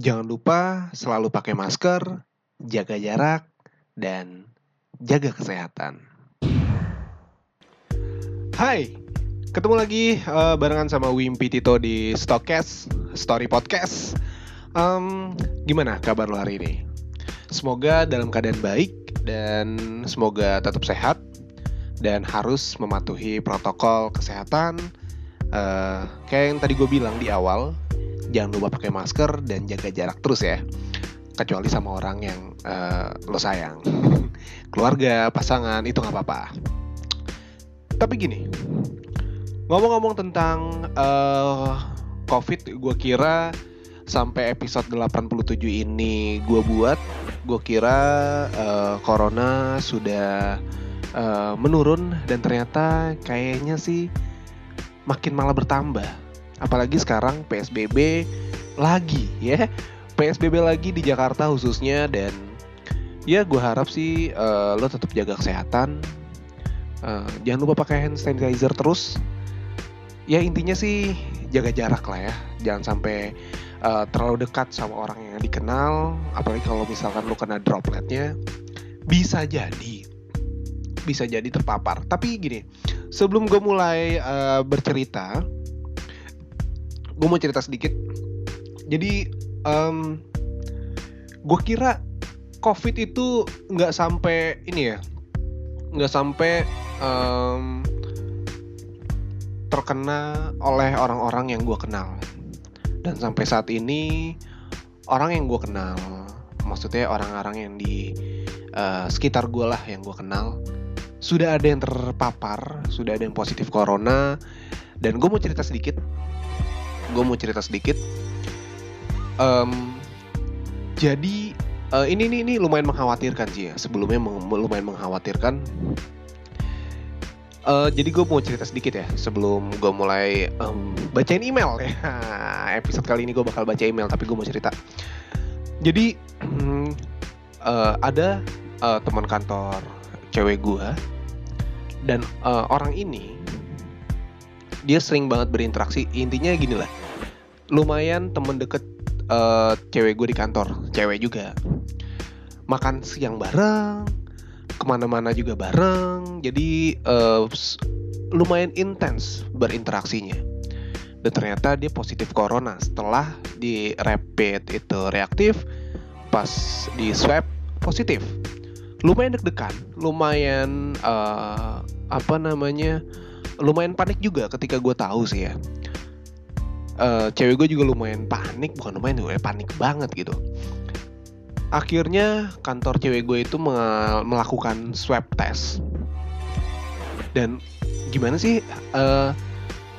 Jangan lupa selalu pakai masker, jaga jarak, dan jaga kesehatan. Hai, ketemu lagi uh, barengan sama Wimpi Tito di Stokes Story Podcast. Um, gimana kabar lo hari ini? Semoga dalam keadaan baik dan semoga tetap sehat dan harus mematuhi protokol kesehatan. Uh, kayak yang tadi gue bilang di awal, jangan lupa pakai masker dan jaga jarak terus ya. Kecuali sama orang yang uh, lo sayang. Keluarga pasangan itu nggak apa-apa. Tapi gini ngomong-ngomong tentang uh, covid gue kira sampai episode 87 ini gue buat gue kira uh, corona sudah uh, menurun dan ternyata kayaknya sih makin malah bertambah apalagi sekarang PSBB lagi ya. PSBB lagi di Jakarta khususnya dan ya gue harap sih uh, lo tetap jaga kesehatan. Uh, jangan lupa pakai hand sanitizer terus. Ya intinya sih jaga jarak lah ya. Jangan sampai uh, terlalu dekat sama orang yang dikenal. Apalagi kalau misalkan lo kena dropletnya bisa jadi bisa jadi terpapar. Tapi gini sebelum gue mulai uh, bercerita gue mau cerita sedikit. Jadi um, gue kira covid itu nggak sampai ini ya nggak sampai um, terkena oleh orang-orang yang gue kenal. Dan sampai saat ini orang yang gue kenal maksudnya orang-orang yang di uh, sekitar gue lah yang gue kenal sudah ada yang terpapar sudah ada yang positif corona. Dan gue mau cerita sedikit gue mau cerita sedikit. Um, jadi uh, ini ini ini lumayan mengkhawatirkan sih ya. Sebelumnya meng, lumayan mengkhawatirkan. Uh, jadi gue mau cerita sedikit ya sebelum gue mulai um, bacain email ya. Episode kali ini gue bakal baca email tapi gue mau cerita. Jadi uh, ada uh, teman kantor cewek gue dan uh, orang ini dia sering banget berinteraksi. Intinya gini lah. Lumayan temen deket uh, cewek gue di kantor. Cewek juga. Makan siang bareng ke mana-mana juga bareng. Jadi uh, lumayan intens berinteraksinya. Dan ternyata dia positif corona. Setelah di rapid itu reaktif pas di swab positif. Lumayan deg-degan lumayan uh, apa namanya lumayan panik juga ketika gue tahu sih ya. Uh, cewek gue juga lumayan panik bukan lumayan gue panik banget gitu. Akhirnya kantor cewek gue itu melakukan swab test. Dan gimana sih uh,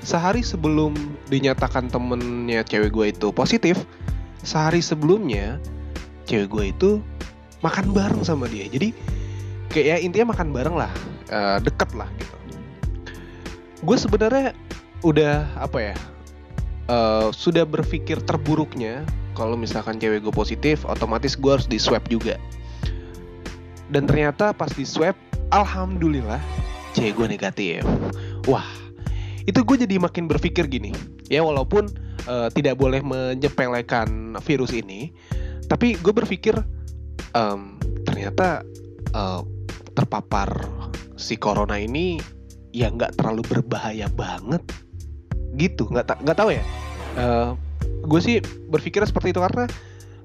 sehari sebelum dinyatakan temennya cewek gue itu positif sehari sebelumnya cewek gue itu makan bareng sama dia. Jadi kayak ya intinya makan bareng lah uh, deket lah gitu gue sebenarnya udah apa ya uh, sudah berpikir terburuknya kalau misalkan cewek gue positif otomatis gue harus di swab juga. Dan ternyata pas di swab alhamdulillah cewek gue negatif. Wah itu gue jadi makin berpikir gini. Ya walaupun uh, tidak boleh menyepelekan virus ini tapi gue berpikir um, ternyata uh, terpapar si corona ini ya nggak terlalu berbahaya banget gitu. Nggak nggak tahu ya. Uh, eh, gue sih berpikir seperti itu karena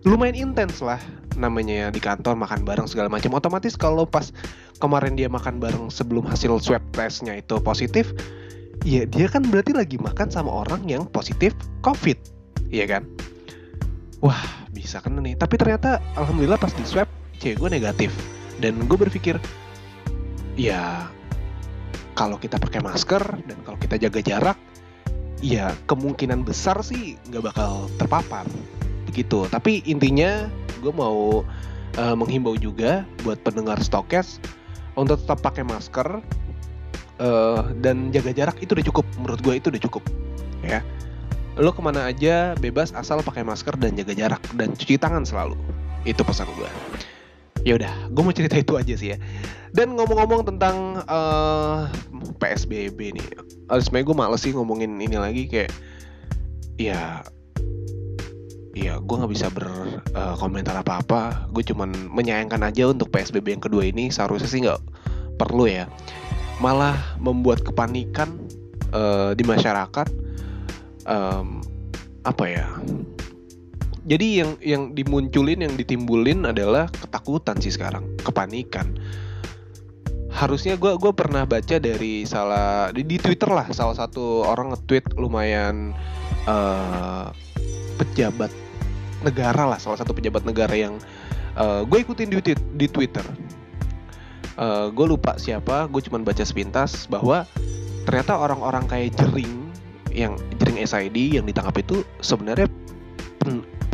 lumayan intens lah namanya ya di kantor makan bareng segala macam. Otomatis kalau pas kemarin dia makan bareng sebelum hasil swab testnya itu positif ya dia kan berarti lagi makan sama orang yang positif covid iya kan? Wah bisa kan nih. Tapi ternyata alhamdulillah pas di swab cewek gue negatif. Dan gue berpikir ya kalau kita pakai masker dan kalau kita jaga jarak ya kemungkinan besar sih nggak bakal terpapar. Begitu. Tapi intinya gue mau uh, menghimbau juga buat pendengar stokes untuk tetap pakai masker uh, dan jaga jarak itu udah cukup. Menurut gue itu udah cukup ya. Lo ke mana aja bebas asal pakai masker dan jaga jarak dan cuci tangan selalu. Itu pesan gue ya udah gue mau cerita itu aja sih ya. Dan ngomong-ngomong tentang uh, eh, psbb nih uh, sebenarnya gue males sih ngomongin ini lagi kayak ya ya gue nggak bisa berkomentar uh, apa-apa. Gue cuman menyayangkan aja untuk psbb yang kedua ini seharusnya sih nggak perlu ya. Malah membuat kepanikan uh, di masyarakat um, apa ya jadi yang yang dimunculin yang ditimbulin adalah ketakutan sih sekarang kepanikan harusnya gue gue pernah baca dari salah di, di Twitter lah salah satu orang nge-tweet lumayan uh, pejabat negara lah salah satu pejabat negara yang uh, gue ikutin di, di Twitter. Uh, gue lupa siapa, gue cuma baca sepintas bahwa ternyata orang-orang kayak jering yang jering SID yang ditangkap itu sebenarnya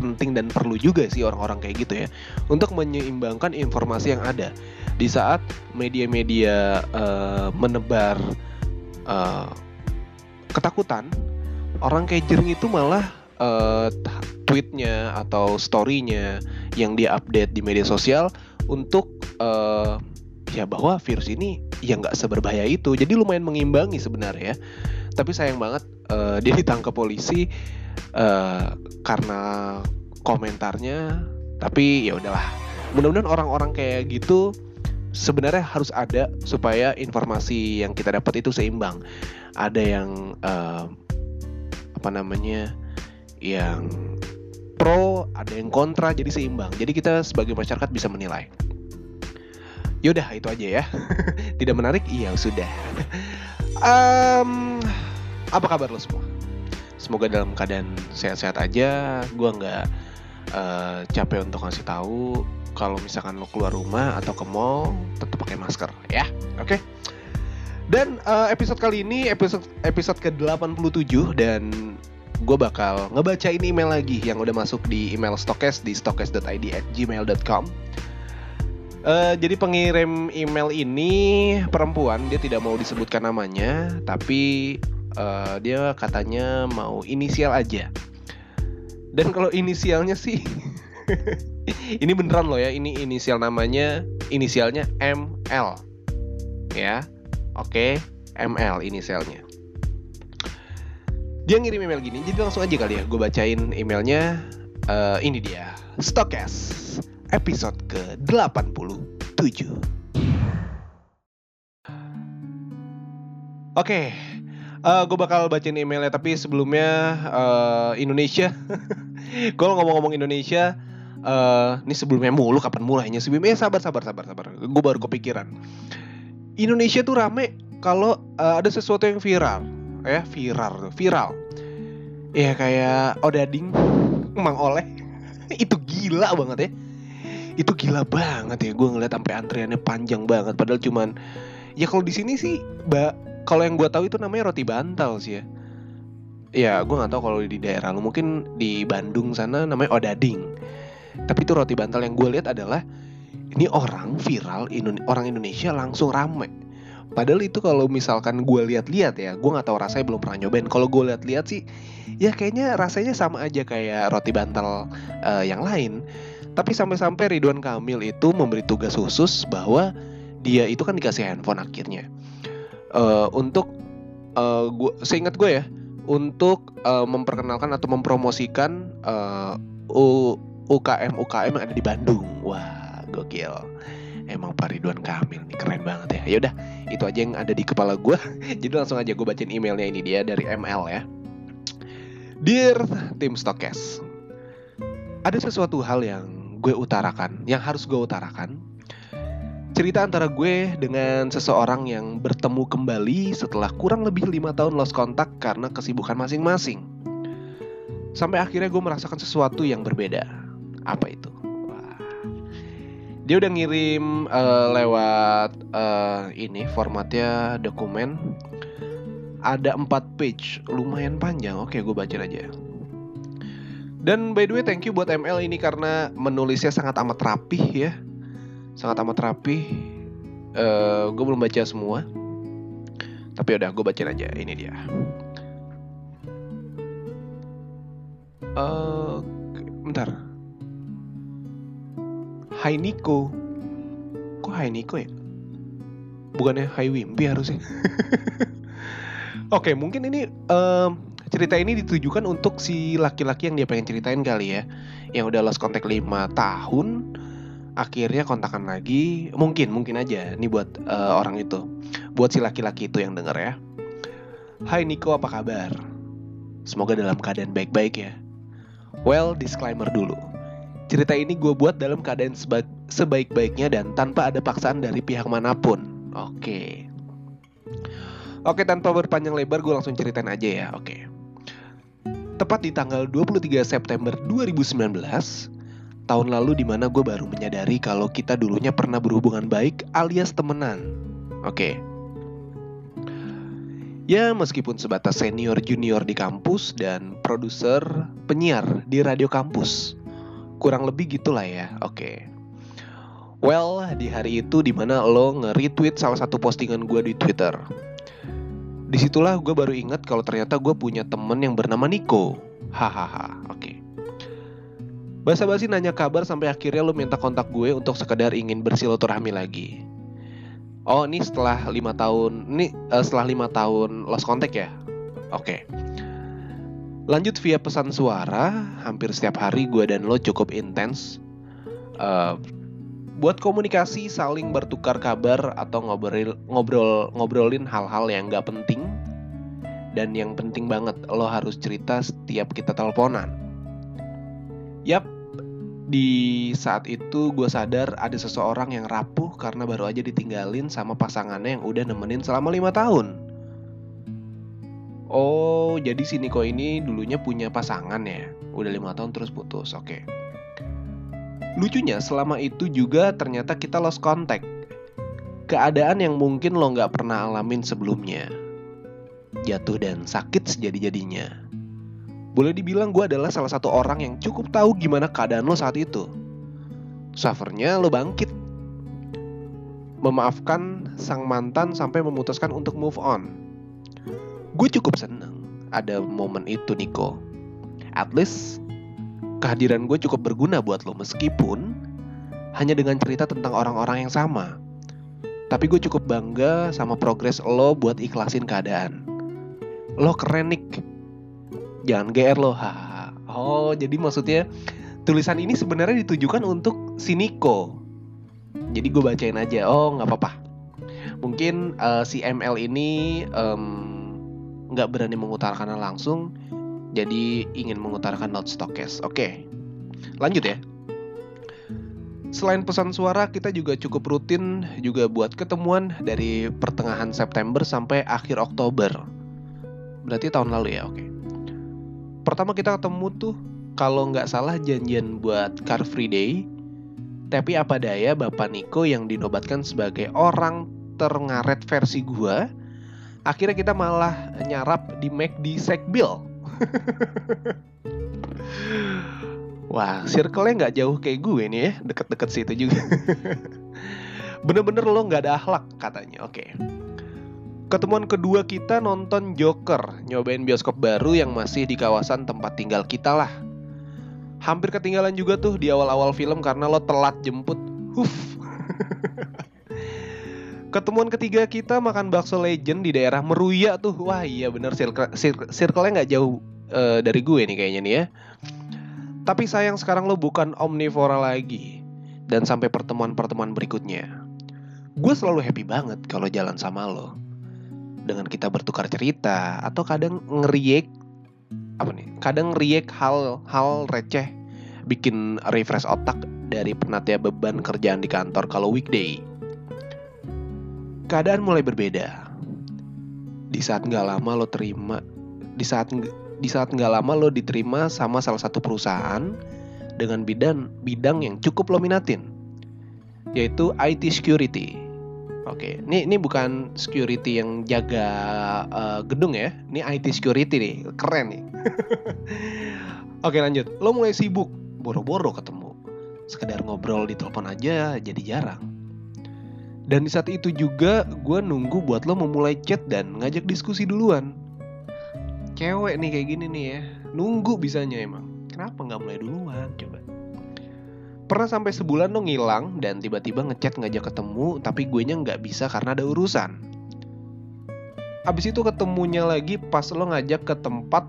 penting dan perlu juga sih orang-orang kayak gitu ya untuk menyeimbangkan informasi yang ada. Di saat media-media uh, menebar uh, ketakutan orang kayak jering itu malah uh, tweetnya atau storynya yang dia update di media sosial untuk uh, ya bahwa virus ini ya nggak seberbahaya itu. Jadi lumayan mengimbangi sebenarnya tapi sayang banget uh, dia ditangkap polisi uh, karena komentarnya tapi ya udahlah mudah-mudahan orang-orang kayak gitu sebenarnya harus ada supaya informasi yang kita dapat itu seimbang ada yang uh, apa namanya yang pro, ada yang kontra, jadi seimbang. Jadi kita sebagai masyarakat bisa menilai. Yaudah itu aja ya. Tidak menarik? Iya sudah. um, apa kabar lo semua? Semoga dalam keadaan sehat-sehat aja. Gua nggak uh, capek untuk ngasih tahu kalau misalkan lo keluar rumah atau ke mall tetap pakai masker ya. Oke. Okay? Dan uh, episode kali ini episode episode ke-87 dan gue bakal ngebacain email lagi yang udah masuk di email stokes di stokes.id at gmail.com Uh, jadi pengirim email ini perempuan, dia tidak mau disebutkan namanya, tapi uh, dia katanya mau inisial aja. Dan kalau inisialnya sih, ini beneran loh ya, ini inisial namanya, inisialnya ML, ya, oke, okay, ML inisialnya. Dia ngirim email gini, jadi langsung aja kali ya gue bacain emailnya. Uh, ini dia, Stokes, episode ke-87. Oke, okay. uh, eh, gue bakal bacain emailnya tapi sebelumnya uh, Indonesia. Kalau ngomong-ngomong Indonesia, uh, ini sebelumnya mulu kapan mulainya? Eh sabar sabar sabar sabar. Gue baru kepikiran. Indonesia tuh rame kalau uh, ada sesuatu yang viral ya viral viral ya kayak Odading Mang Oleh itu gila banget ya itu gila banget ya gue ngeliat sampai antriannya panjang banget. Padahal cuman ya kalau di sini sih mbak kalau yang gue tahu itu namanya roti bantal sih ya. Ya gue nggak tahu kalau di daerah lu. Mungkin di Bandung sana namanya odading. Tapi itu roti bantal yang gue lihat adalah ini orang viral orang Indonesia langsung rame. Padahal itu kalau misalkan gue lihat-lihat ya, gue nggak tahu rasanya belum pernah nyobain. Kalau gue lihat-lihat sih, ya kayaknya rasanya sama aja kayak roti bantal uh, yang lain. Tapi sampai-sampai Ridwan Kamil itu memberi tugas khusus bahwa dia itu kan dikasih handphone akhirnya uh, untuk uh, gua, seingat gue ya, untuk uh, memperkenalkan atau mempromosikan uh, UKM UKM yang ada di Bandung. Wah, gokil emang Pak Ridwan Kamil nih keren banget ya. Ya udah, itu aja yang ada di kepala gue. Jadi langsung aja gue bacain emailnya ini dia dari ML ya. Dear Tim Stokes, ada sesuatu hal yang gue utarakan, yang harus gue utarakan. Cerita antara gue dengan seseorang yang bertemu kembali setelah kurang lebih lima tahun lost kontak karena kesibukan masing-masing. Sampai akhirnya gue merasakan sesuatu yang berbeda. Apa itu? dia udah ngirim uh, lewat uh, ini formatnya dokumen ada 4 page lumayan panjang oke gue baca aja dan by the way thank you buat ML ini karena menulisnya sangat amat rapih ya sangat amat rapih uh, gue belum baca semua tapi udah gue baca aja ini dia uh, bentar Hai Niko. Kok Hai Niko ya? Bukannya Hai Wimpi harusnya. Oke, mungkin ini um, cerita ini ditujukan untuk si laki-laki yang dia pengen ceritain kali ya. Yang udah lost contact 5 tahun Akhirnya kontakan lagi. Mungkin, mungkin aja Ini buat uh, orang itu. Buat si laki-laki itu yang denger ya. Hai Niko, apa kabar? Semoga dalam keadaan baik-baik ya. Well, disclaimer dulu. Cerita ini gue buat dalam keadaan seba sebaik-baiknya dan tanpa ada paksaan dari pihak mana pun. Oke. Oke, tanpa berpanjang lebar gue langsung ceritain aja ya, oke Tepat di tanggal 23 September 2019, tahun lalu di mana gue baru menyadari kalau kita dulunya pernah berhubungan baik alias temenan. Oke. Ya, meskipun sebatas senior junior di kampus dan produser penyiar di radio kampus. Kurang lebih gitulah ya, oke. Well, di hari itu di mana lo nge-retweet salah satu postingan gue di Twitter di situlah gue baru ingat kalau ternyata gue punya temen yang bernama Nico. Hahaha, oke. Basa-basi nanya kabar sampai akhirnya lo minta kontak gue untuk sekedar ingin bersilaturahmi lagi. Oh, ini setelah lima tahun, ini uh, setelah lima tahun lost contact ya? Oke. Lanjut via pesan suara, hampir setiap hari gue dan lo cukup intens. Uh, buat komunikasi saling bertukar kabar atau ngobrol ngobrol ngobrolin hal-hal yang nggak penting dan yang penting banget lo harus cerita setiap kita teleponan. Yap, di saat itu gue sadar ada seseorang yang rapuh karena baru aja ditinggalin sama pasangannya yang udah nemenin selama lima tahun. Oh, jadi si Niko ini dulunya punya pasangan ya? Udah lima tahun terus putus, oke. Okay. Lucunya selama itu juga ternyata kita lost contact. Keadaan yang mungkin lo nggak pernah alamin sebelumnya. Jatuh dan sakit sejadi-jadinya. Boleh dibilang gue adalah salah satu orang yang cukup tahu gimana keadaan lo saat itu. Suffernya lo bangkit. Memaafkan sang mantan sampai memutuskan untuk move on. Gue cukup seneng ada momen itu Niko. At least kehadiran gue cukup berguna buat lo meskipun hanya dengan cerita tentang orang-orang yang sama. Tapi gue cukup bangga sama progres lo buat ikhlasin keadaan. Lo keren Nick. Jangan GR lo. Ha. Oh, jadi maksudnya tulisan ini sebenarnya ditujukan untuk si Niko. Jadi gue bacain aja. Oh, nggak apa-apa. Mungkin uh, si ML ini nggak um, berani mengutarakannya langsung jadi ingin mengutarakan not stokes. Oke, lanjut ya. Selain pesan suara, kita juga cukup rutin juga buat ketemuan dari pertengahan September sampai akhir Oktober. Berarti tahun lalu ya, oke. Pertama kita ketemu tuh kalau nggak salah janjian buat Car Free Day. Tapi apa daya Bapak Niko yang dinobatkan sebagai orang terngaret versi gua, akhirnya kita malah nyarap di McD Sekbil Wah, circle-nya nggak jauh kayak gue nih ya, deket-deket situ juga. Bener-bener lo nggak ada akhlak katanya, oke. Ketemuan kedua kita nonton Joker, nyobain bioskop baru yang masih di kawasan tempat tinggal kita lah. Hampir ketinggalan juga tuh di awal-awal film karena lo telat jemput. Huf. Ketemuan ketiga kita makan bakso legend di daerah Meruya tuh. Wah iya bener circle, circle-nya nggak jauh uh, dari gue nih kayaknya nih ya. Tapi sayang sekarang lo bukan omnivora lagi. Dan sampai pertemuan-pertemuan berikutnya. Gue selalu happy banget kalau jalan sama lo. Dengan kita bertukar cerita atau kadang ngeriek apa nih? Kadang ngeriek hal-hal receh bikin refresh otak dari penatnya beban kerjaan di kantor kalau weekday keadaan mulai berbeda. Di saat nggak lama lo terima, di saat di saat nggak lama lo diterima sama salah satu perusahaan dengan bidang bidang yang cukup lo minatin, yaitu IT security. Oke, ini ini bukan security yang jaga uh, gedung ya, ini IT security nih, keren nih. Oke lanjut, lo mulai sibuk, boro-boro ketemu, sekedar ngobrol di telepon aja jadi jarang. Dan di saat itu juga gue nunggu buat lo memulai chat dan ngajak diskusi duluan. Cewek nih kayak gini nih ya, nunggu bisanya emang. Kenapa nggak mulai duluan coba? Pernah sampai sebulan lo ngilang dan tiba-tiba ngechat ngajak ketemu tapi gue nya nggak bisa karena ada urusan. Abis itu ketemunya lagi pas lo ngajak ke tempat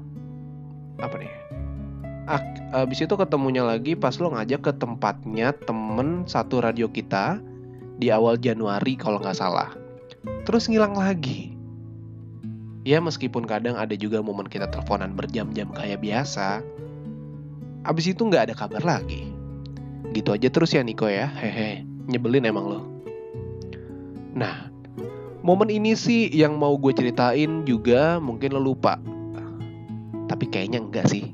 apa nih abis itu ketemunya lagi pas lo ngajak ke tempatnya temen satu radio kita di awal Januari kalau nggak salah. Terus ngilang lagi. Ya meskipun kadang ada juga momen kita teleponan berjam-jam kayak biasa. Abis itu nggak ada kabar lagi. Gitu aja terus ya Niko ya, hehe. Nyebelin emang lo. Nah, momen ini sih yang mau gue ceritain juga mungkin lo lupa. Tapi kayaknya enggak sih.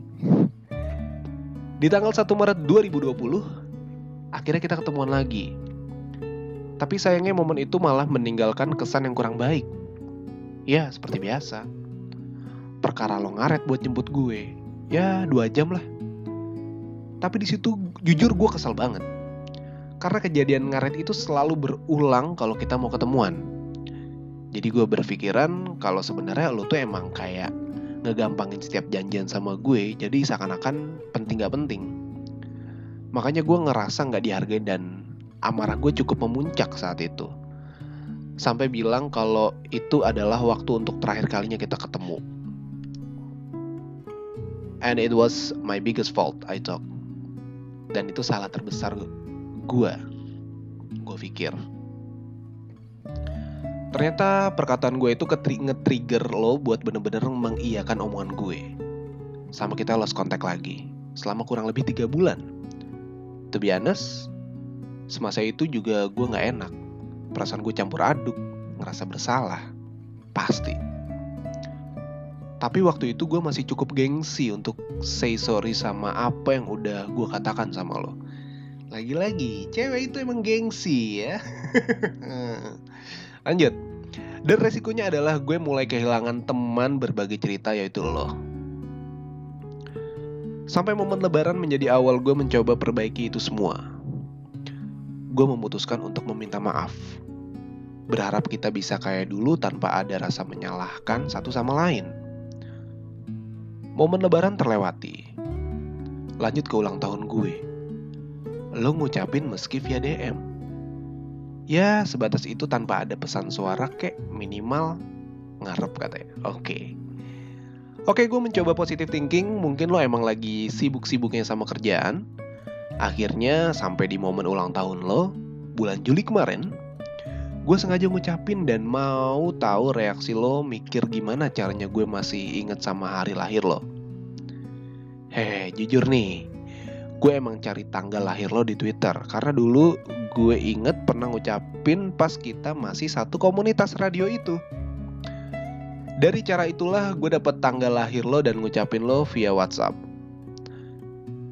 Di tanggal 1 Maret 2020, akhirnya kita ketemuan lagi. Tapi sayangnya momen itu malah meninggalkan kesan yang kurang baik. Ya, seperti biasa. Perkara lo ngaret buat jemput gue, ya dua jam lah. Tapi di situ jujur gue kesal banget. Karena kejadian ngaret itu selalu berulang kalau kita mau ketemuan. Jadi gue berpikiran kalau sebenarnya lo tuh emang kayak ngegampangin setiap janjian sama gue jadi seakan-akan penting gak penting makanya gue ngerasa gak dihargai dan amarah gue cukup memuncak saat itu sampai bilang kalau itu adalah waktu untuk terakhir kalinya kita ketemu and it was my biggest fault I thought dan itu salah terbesar gue gue pikir Ternyata perkataan gue itu nge-trigger lo buat bener-bener mengiyakan omongan gue. Sama kita lost kontak lagi. Selama kurang lebih tiga bulan. To be honest, semasa itu juga gue gak enak. Perasaan gue campur aduk, ngerasa bersalah. Pasti. Tapi waktu itu gue masih cukup gengsi untuk say sorry sama apa yang udah gue katakan sama lo. Lagi-lagi, cewek itu emang gengsi ya. Lanjut. Dan resikonya adalah gue mulai kehilangan teman berbagi cerita yaitu lo. Sampai momen lebaran menjadi awal gue mencoba perbaiki itu semua. Gue memutuskan untuk meminta maaf. Berharap kita bisa kayak dulu tanpa ada rasa menyalahkan satu sama lain. Momen lebaran terlewati. Lanjut ke ulang tahun gue. Lo ngucapin meski via DM Ya sebatas itu tanpa ada pesan suara kek minimal ngarep katanya. Oke. Okay. Oke, okay, gue mencoba positive thinking. Mungkin lo emang lagi sibuk-sibuknya sama kerjaan. Akhirnya sampai di momen ulang tahun lo, bulan Juli kemarin, gue sengaja ngucapin dan mau tahu reaksi lo mikir gimana caranya gue masih inget sama hari lahir lo. Hehe, jujur nih, gue emang cari tanggal lahir lo di Twitter karena dulu gue inget pernah ngucapin pas kita masih satu komunitas radio itu. Dari cara itulah gue dapet tanggal lahir lo dan ngucapin lo via WhatsApp.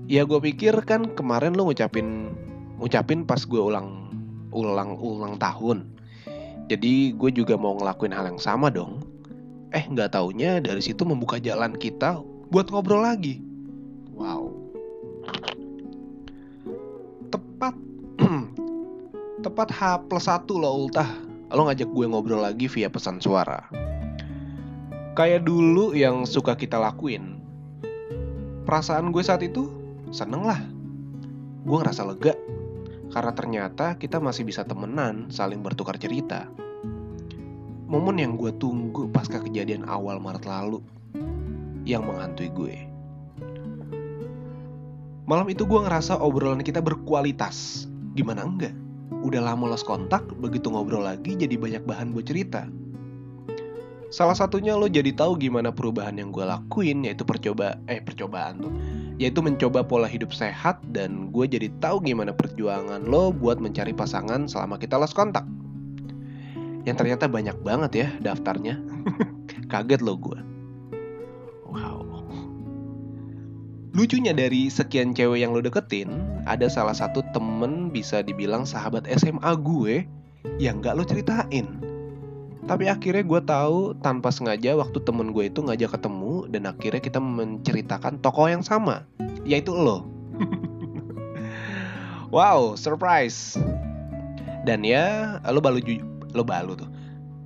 Ya gue pikir kan kemarin lo ngucapin ngucapin pas gue ulang ulang ulang tahun. Jadi gue juga mau ngelakuin hal yang sama dong. Eh nggak taunya dari situ membuka jalan kita buat ngobrol lagi. Wow. Tepat tepat H plus 1 lo ultah Lo ngajak gue ngobrol lagi via pesan suara Kayak dulu yang suka kita lakuin Perasaan gue saat itu seneng lah. Gue ngerasa lega. Karena ternyata kita masih bisa temenan saling bertukar cerita. Momen yang gue tunggu pasca kejadian awal Maret lalu Yang menghantui gue. Malam itu gue ngerasa obrolan kita berkualitas. Gimana enggak? udah lama lost kontak, begitu ngobrol lagi jadi banyak bahan buat cerita. Salah satunya lo jadi tahu gimana perubahan yang gue lakuin yaitu percoba eh percobaan tuh yaitu mencoba pola hidup sehat dan gue jadi tahu gimana perjuangan lo buat mencari pasangan selama kita lost kontak. Yang ternyata banyak banget ya daftarnya. Kaget lo gue. Lucunya dari sekian cewek yang lo deketin, ada salah satu temen bisa dibilang sahabat SMA gue yang gak lo ceritain. Tapi akhirnya gue tahu tanpa sengaja waktu temen gue itu ngajak ketemu dan akhirnya kita menceritakan tokoh yang sama, yaitu lo. wow, surprise. Dan ya, lo baru lo balu tuh.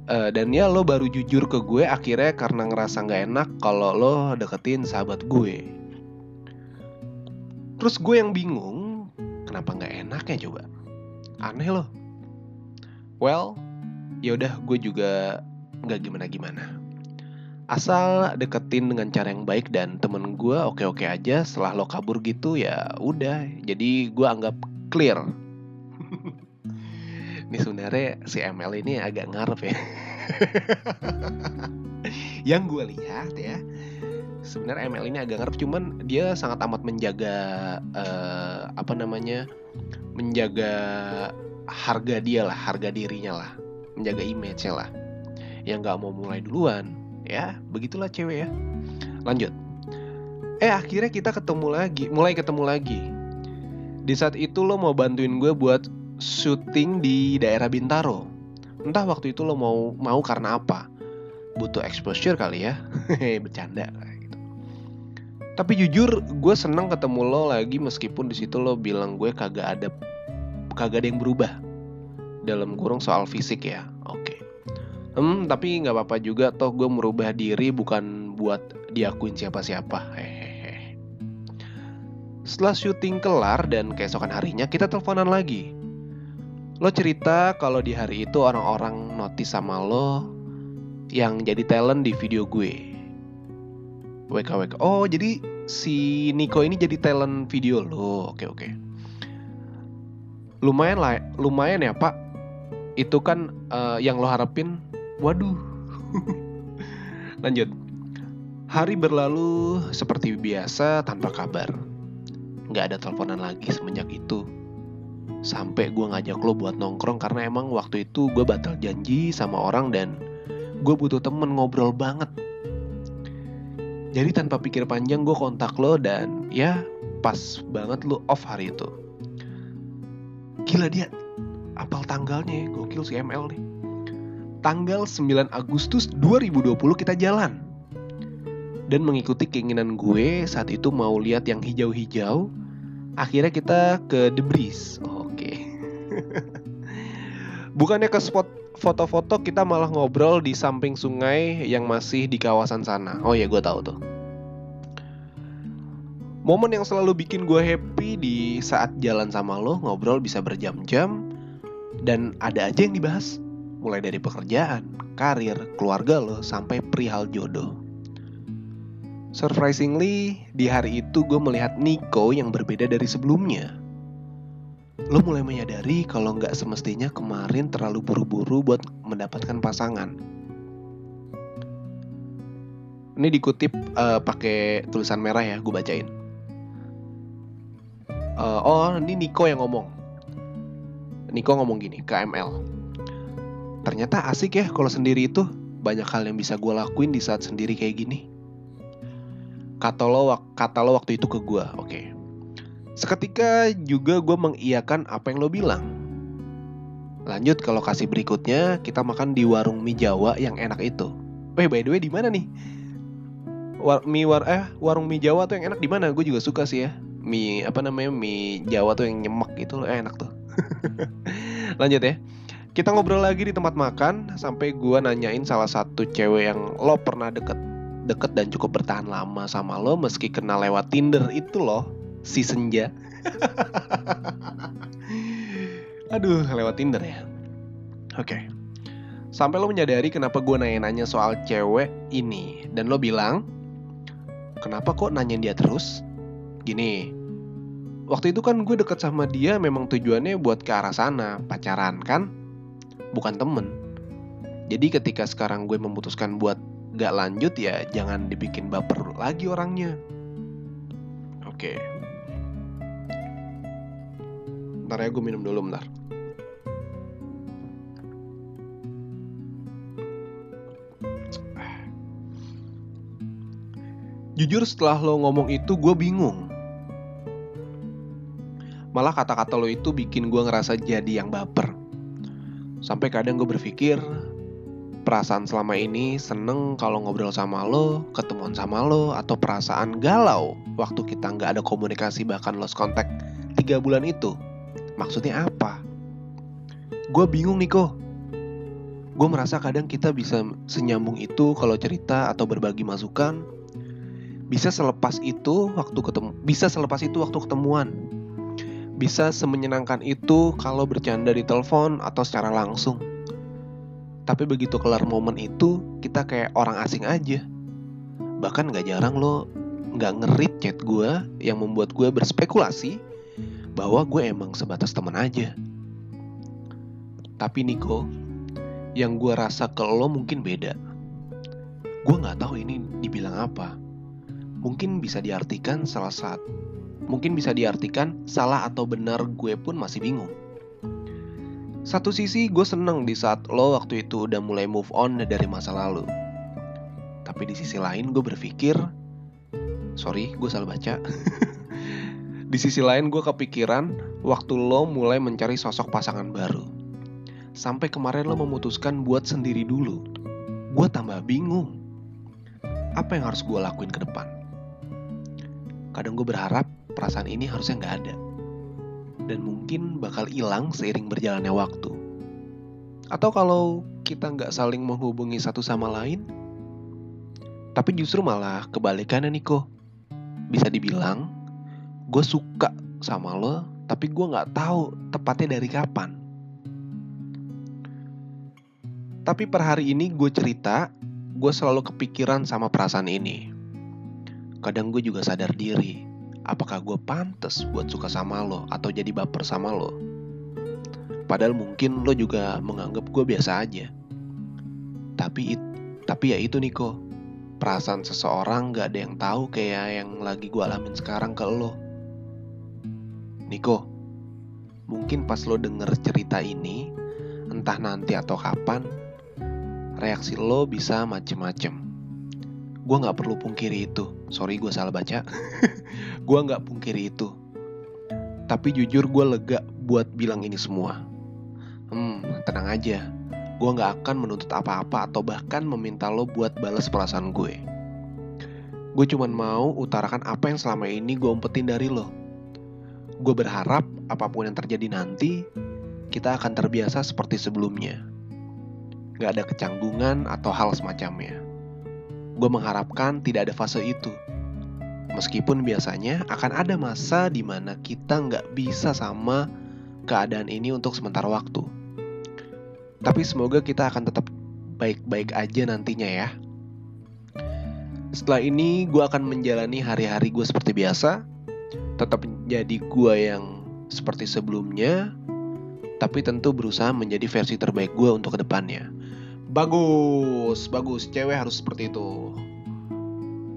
Uh, dan ya lo baru jujur ke gue akhirnya karena ngerasa nggak enak kalau lo deketin sahabat gue Terus gue yang bingung, kenapa nggak enak ya coba? Aneh loh. Well, yaudah gue juga nggak gimana-gimana. asal deketin dengan cara yang baik dan temen gue oke oke aja setelah lo kabur gitu ya udah. Jadi gue anggap clear. Ini sebenarnya si ML ini agak ngarep ya. Yang gue lihat ya sebenarnya ML ini agak ngarep cuman dia sangat amat menjaga uh, apa namanya menjaga harga dia lah harga dirinya lah menjaga image-nya lah. Yang nggak mau mulai duluan ya begitulah cewek ya. Lanjut. Eh akhirnya kita ketemu lagi mulai ketemu lagi. Di saat itu lo mau bantuin gue buat syuting di daerah Bintaro. Entah waktu itu lo mau mau karena apa. Butuh exposure kali ya. Bercanda gitu. Tapi jujur gue seneng ketemu lo lagi meskipun di situ lo bilang gue kagak ada kagak ada yang berubah. Dalam kurung soal fisik ya. Hmm, tapi nggak apa-apa juga toh gue merubah diri bukan buat diakuin siapa-siapa. Hehehe. Setelah syuting kelar dan keesokan harinya kita teleponan lagi. Lo cerita kalau di hari itu orang-orang notice sama lo yang jadi talent di video gue. WKWK. Oh, jadi si Nico ini jadi talent video lo. Oke, oke. Lumayan lah, lumayan ya, Pak. Itu kan uh, yang lo harapin Waduh. Lanjut. Hari berlalu seperti biasa tanpa kabar. Gak ada teleponan lagi semenjak itu. Sampai gue ngajak lo buat nongkrong karena emang waktu itu gue batal janji sama orang dan gue butuh temen ngobrol banget. Jadi tanpa pikir panjang gue kontak lo dan ya pas banget lo off hari itu. Gila dia, apal tanggalnya ya, gokil si ML nih tanggal 9 Agustus 2020 kita jalan. Dan mengikuti keinginan gue saat itu mau lihat yang hijau-hijau, akhirnya kita ke The Breeze. Oke. Bukannya ke spot foto-foto kita malah ngobrol di samping sungai yang masih di kawasan sana. Oh ya gue tahu tuh. Momen yang selalu bikin gue happy di saat jalan sama lo ngobrol bisa berjam-jam dan ada aja yang dibahas mulai dari pekerjaan, karir, keluarga lo, sampai perihal jodoh. Surprisingly, di hari itu gue melihat Nico yang berbeda dari sebelumnya. Lo mulai menyadari kalau nggak semestinya kemarin terlalu buru-buru buat mendapatkan pasangan. Ini dikutip uh, pakai tulisan merah ya, gue bacain. Uh, oh, ini Nico yang ngomong. Nico ngomong gini, KML ternyata asik ya kalau sendiri itu. Banyak hal yang bisa gue lakuin di saat sendiri kayak gini. Kata lo kata lo waktu itu ke gue oke. Okay. seketika juga gue mengiyakan apa yang lo bilang. Lanjut ke lokasi berikutnya kita makan di warung mie Jawa yang enak itu. Eh by the way di mana nih? War, mie war eh warung mie Jawa tuh yang enak di mana? Gue juga suka sih ya. Mie apa namanya mie Jawa tuh yang nyemek gitu loh. Eh, enak tuh. Lanjut ya kita ngobrol lagi di tempat makan sampai gue nanyain salah satu cewek yang lo pernah deket deket dan cukup bertahan lama sama lo meski kenal lewat Tinder itu loh si Senja. Aduh, lewat Tinder ya. Oke. Okay. Sampai lo menyadari kenapa gue nanya-nanya soal cewek ini dan lo bilang, kenapa kok nanyain dia terus? Gini, waktu itu kan gue deket sama dia memang tujuannya buat ke arah sana, pacaran kan? Bukan temen. Jadi ketika sekarang gue memutuskan buat gak lanjut ya jangan dibikin baper lagi orangnya. Oke. Ntar ya gue minum dulu bentar. Jujur setelah lo ngomong itu gue bingung. Malah kata-kata lo itu bikin gue ngerasa jadi yang baper. Sampai kadang gue berpikir, perasaan selama ini seneng kalau ngobrol sama lo, ketemuan sama lo, atau perasaan galau waktu kita nggak ada komunikasi bahkan lost contact tiga bulan itu. Maksudnya apa? Gue bingung nih kok. Gue merasa kadang kita bisa senyambung itu kalau cerita atau berbagi masukan. Bisa selepas itu waktu ketemu, bisa selepas itu waktu ketemuan bisa semenyenangkan itu kalau bercanda di telepon atau secara langsung. Tapi begitu kelar momen itu, kita kayak orang asing aja. Bahkan gak jarang lo gak ngerit chat gue yang membuat gue berspekulasi bahwa gue emang sebatas teman aja. Tapi Niko, yang gue rasa ke lo mungkin beda. Gue gak tahu ini dibilang apa. Mungkin bisa diartikan salah satu, mungkin bisa diartikan salah atau benar gue pun masih bingung. Satu sisi gue seneng di saat lo waktu itu udah mulai move on dari masa lalu. Tapi di sisi lain gue berpikir, sorry gue salah baca. di sisi lain gue kepikiran waktu lo mulai mencari sosok pasangan baru. Sampai kemarin lo memutuskan buat sendiri dulu. Gue tambah bingung. Apa yang harus gue lakuin ke depan? Kadang gue berharap perasaan ini harusnya nggak ada dan mungkin bakal hilang seiring berjalannya waktu. Atau kalau kita nggak saling menghubungi satu sama lain, tapi justru malah kebalikannya Niko. Bisa dibilang, gue suka sama lo, tapi gue nggak tahu tepatnya dari kapan. Tapi per hari ini gue cerita, gue selalu kepikiran sama perasaan ini. Kadang gue juga sadar diri, apakah gue pantas buat suka sama lo atau jadi baper sama lo. Padahal mungkin lo juga menganggap gue biasa aja. Tapi it, tapi ya itu Niko, perasaan seseorang gak ada yang tahu kayak yang lagi gue alamin sekarang ke lo. Niko, mungkin pas lo denger cerita ini, entah nanti atau kapan, reaksi lo bisa macem-macem gue nggak perlu pungkiri itu. Sorry gue salah baca. Gue nggak pungkiri itu. Tapi jujur gue lega buat bilang ini semua. Hmm tenang aja. Gue nggak akan menuntut apa-apa atau bahkan meminta lo buat balas perasaan gue. Gue cuman mau utarakan apa yang selama ini gue umpetin dari lo. Gue berharap apa pun yang terjadi nanti kita akan terbiasa seperti sebelumnya. Gak ada kecanggungan atau hal semacamnya gue mengharapkan tidak ada fase itu. Meskipun biasanya akan ada masa di mana kita nggak bisa sama keadaan ini untuk sementara waktu. Tapi semoga kita akan tetap baik-baik aja nantinya ya. Setelah ini gue akan menjalani hari-hari gue seperti biasa. Tetap menjadi gue yang seperti sebelumnya. Tapi tentu berusaha menjadi versi terbaik gue untuk ke depannya. Bagus, bagus. Cewek harus seperti itu.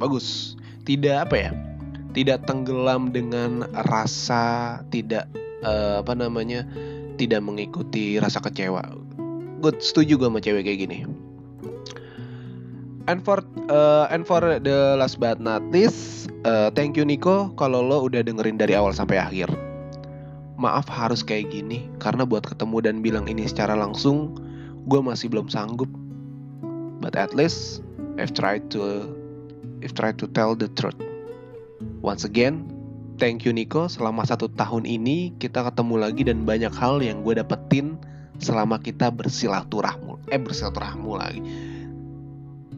Bagus. Tidak apa ya? Tidak tenggelam dengan rasa tidak uh, apa namanya? Tidak mengikuti rasa kecewa. Gue setuju gue sama cewek kayak gini. And for uh, and for the last but not least, uh, thank you Nico kalau lo udah dengerin dari awal sampai akhir. Maaf harus kayak gini karena buat ketemu dan bilang ini secara langsung gue masih belum sanggup. But at least I've tried to I've tried to tell the truth. Once again thank you Nico. Selama satu tahun ini kita ketemu lagi dan banyak hal yang gue dapetin selama kita bersilaturahmu eh bersilaturahmu lagi.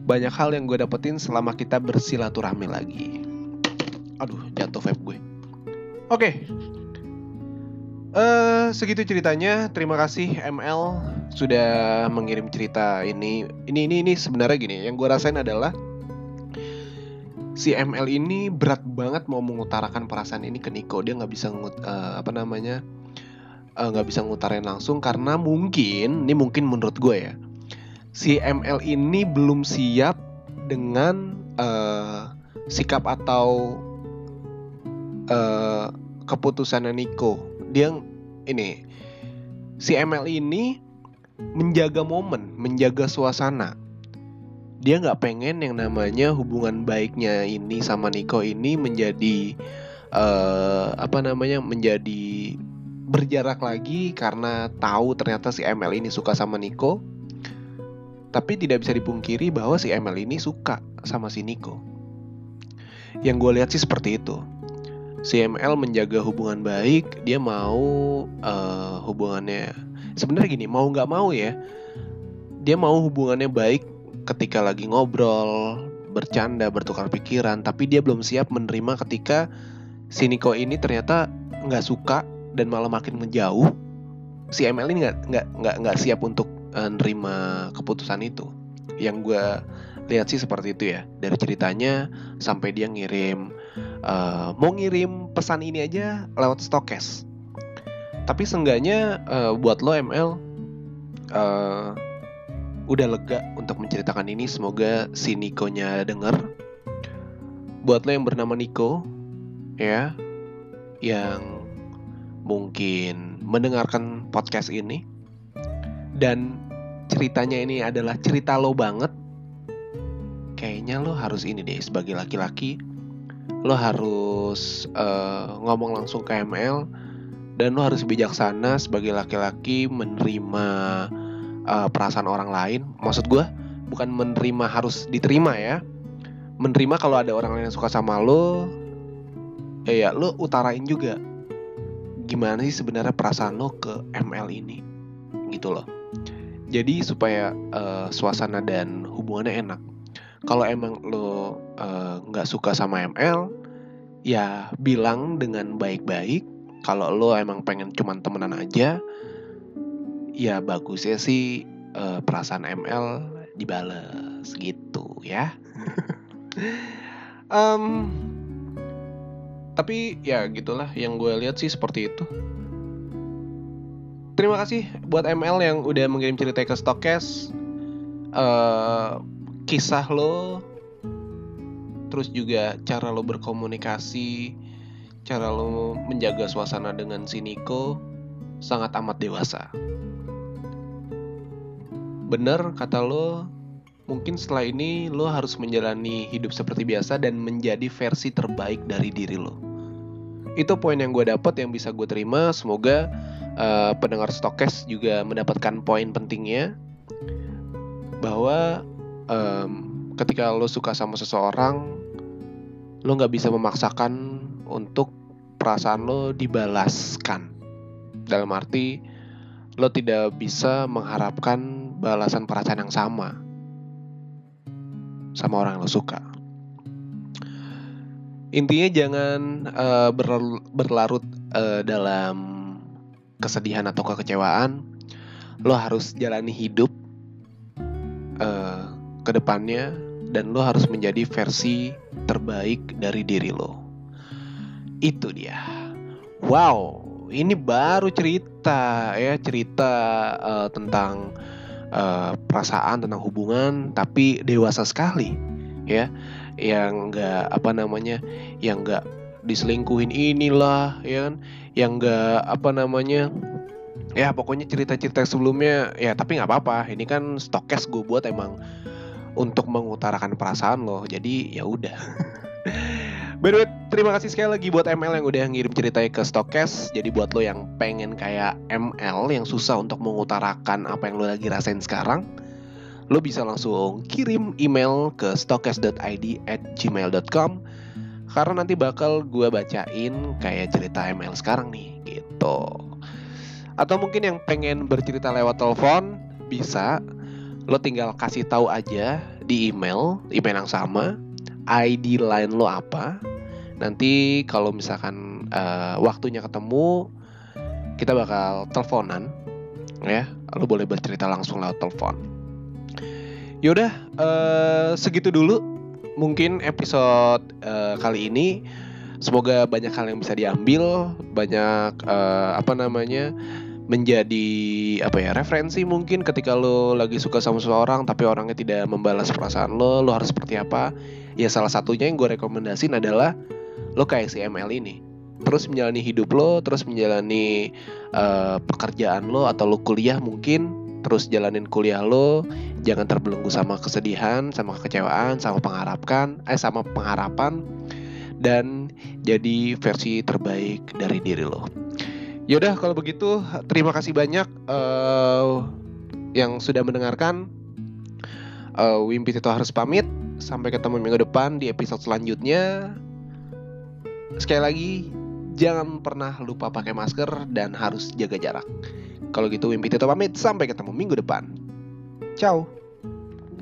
Banyak hal yang gue dapetin selama kita bersilaturahmi lagi. Aduh jatuh vape gue. Oke okay. Uh, segitu ceritanya. Terima kasih ML sudah mengirim cerita ini. Ini ini ini sebenarnya gini. Yang gue rasain adalah si ML ini berat banget mau mengutarakan perasaan ini ke Niko. Dia nggak bisa ngut, uh, apa namanya eh, nggak uh, bisa ngutarain langsung karena mungkin ini mungkin menurut gue ya si ML ini belum siap dengan uh, sikap atau uh, keputusannya Niko dia ini si ML ini menjaga momen, menjaga suasana. Dia nggak pengen yang namanya hubungan baiknya ini sama Niko ini menjadi uh, apa namanya menjadi berjarak lagi karena tahu ternyata si ML ini suka sama Niko. Tapi tidak bisa dipungkiri bahwa si ML ini suka sama si Niko. Yang gue lihat sih seperti itu. CML menjaga hubungan baik, dia mau uh, hubungannya sebenarnya gini mau nggak mau ya, dia mau hubungannya baik ketika lagi ngobrol, bercanda, bertukar pikiran, tapi dia belum siap menerima ketika si Niko ini ternyata nggak suka dan malah makin menjauh. Si ML ini nggak nggak nggak nggak siap untuk uh, nerima keputusan itu. Yang gue lihat sih seperti itu ya dari ceritanya sampai dia ngirim uh, mau ngirim pesan ini aja lewat stokes. Tapi seenggaknya uh, buat lo ML uh, udah lega untuk menceritakan ini. Semoga si Niko-nya denger. Buat lo yang bernama Niko ya yang mungkin mendengarkan podcast ini dan ceritanya ini adalah cerita lo banget kayaknya lo harus ini deh sebagai laki-laki lo harus uh, ngomong langsung ke ML dan lo harus bijaksana sebagai laki-laki menerima uh, perasaan orang lain. Maksud gue bukan menerima harus diterima ya. Menerima kalau ada orang lain yang suka sama lo ya ya lo utarain juga gimana sih sebenarnya perasaan lo ke ML ini gitu loh. Jadi supaya uh, suasana dan hubungannya enak. Kalau emang lo nggak uh, suka sama ML ya bilang dengan baik-baik. Kalau lo emang pengen cuman temenan aja ya bagusnya sih uh, perasaan ML dibales gitu ya. Um, tapi ya gitulah yang gue lihat sih seperti itu. Terima kasih buat ML yang udah mengirim cerita ke Stokes. Uh, kisah lo terus juga cara lo berkomunikasi cara lo menjaga suasana dengan si Niko sangat amat dewasa. Bener kata lo mungkin setelah ini lo harus menjalani hidup seperti biasa dan menjadi versi terbaik dari diri lo. Itu poin yang gue dapat yang bisa gue terima. Semoga uh, pendengar stokes juga mendapatkan poin pentingnya. Bahwa um, ketika lo suka sama seseorang lo nggak bisa memaksakan untuk perasaan lo dibalaskan. Dalam arti lo tidak bisa mengharapkan balasan perasaan yang sama sama orang yang lo suka. Intinya jangan uh, berlarut uh, dalam kesedihan atau kekecewaan. Lo harus jalani hidup uh, ke depannya dan lo harus menjadi versi terbaik dari diri lo. Itu dia. Wow, ini baru cerita ya, cerita uh, tentang uh, perasaan, tentang hubungan tapi dewasa sekali ya. Yang enggak apa namanya? Yang enggak diselingkuhin inilah ya kan. Yang enggak apa namanya? ya pokoknya cerita-cerita sebelumnya ya tapi nggak apa-apa ini kan stokes gue buat emang untuk mengutarakan perasaan lo jadi ya udah By the way, terima kasih sekali lagi buat ML yang udah ngirim ceritanya ke Stokes. Jadi buat lo yang pengen kayak ML yang susah untuk mengutarakan apa yang lo lagi rasain sekarang, lo bisa langsung kirim email ke stokes.id at gmail.com karena nanti bakal gue bacain kayak cerita ML sekarang nih gitu. Atau mungkin yang pengen bercerita lewat telepon bisa lo tinggal kasih tahu aja di email email yang sama ID line lo apa. Nanti kalau misalkan uh, waktunya ketemu kita bakal teleponan ya. Lo boleh bercerita langsung lewat telepon. Yaudah uh, segitu dulu mungkin episode uh, kali ini. Semoga banyak hal yang bisa diambil banyak uh, apa namanya menjadi apa ya referensi mungkin ketika lo lagi suka sama seseorang tapi orangnya tidak membalas perasaan lo lo harus seperti apa? Ya salah satunya yang gue rekomendasiin adalah lo kayak si ML ini. Terus menjalani hidup lo terus menjalani uh, pekerjaan lo atau lo kuliah mungkin terus jalanin kuliah lo jangan terbelenggu sama kesedihan sama kekecewaan sama pengharapan eh sama pengharapan dan jadi versi terbaik dari diri lo Yaudah kalau begitu terima kasih banyak uh, yang sudah mendengarkan. Uh, Wimpi itu harus pamit. Sampai ketemu minggu depan di episode selanjutnya. Sekali lagi jangan pernah lupa pakai masker dan harus jaga jarak. Kalau gitu Wimpi itu pamit. Sampai ketemu minggu depan. Ciao.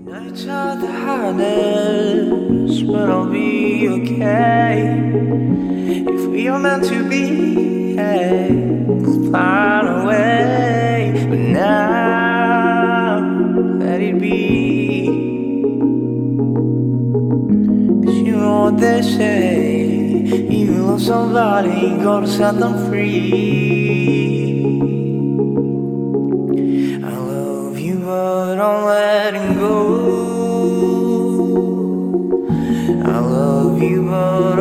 Nights are the hardest, but I'll be okay. If we are meant to be, hey, let's away. But now, let it be. Cause you know what they say. You love somebody, gotta set them free. people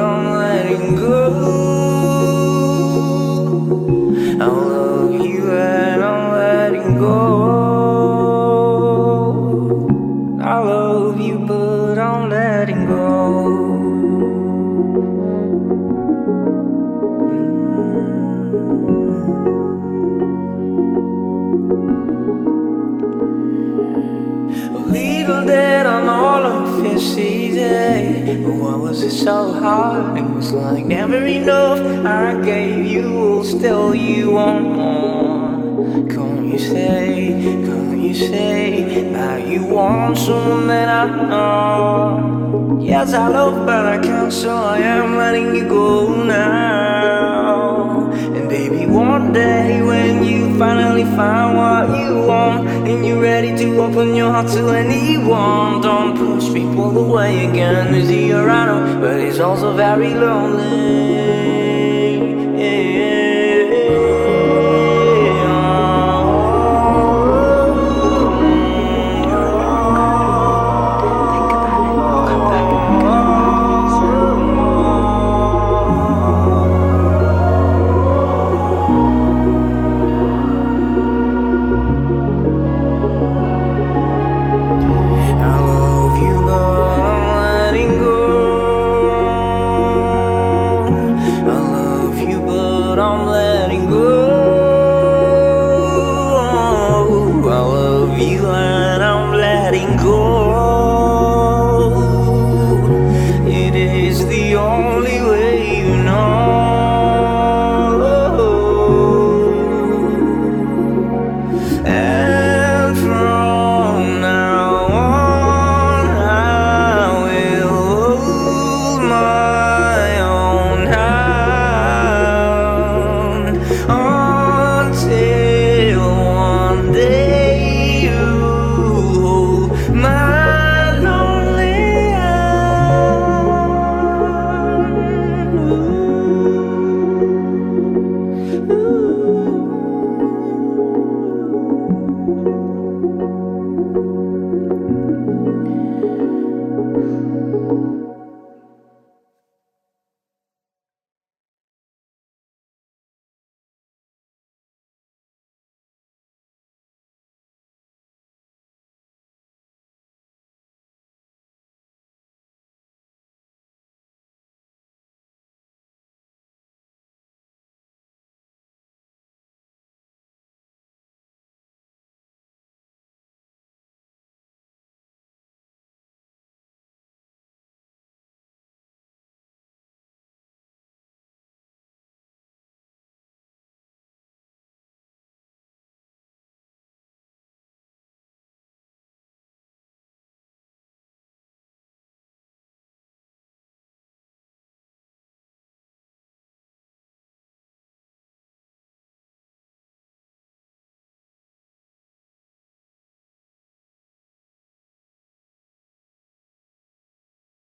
was it so hard? It was like never enough. I gave you, still you want more. Can't you say, can't you say that you want someone that I know? Yes, I love, but I can't, so I am letting you go now. And baby, one day finally find what you want and you're ready to open your heart to anyone, don't push people away again. He around? But he's also very lonely.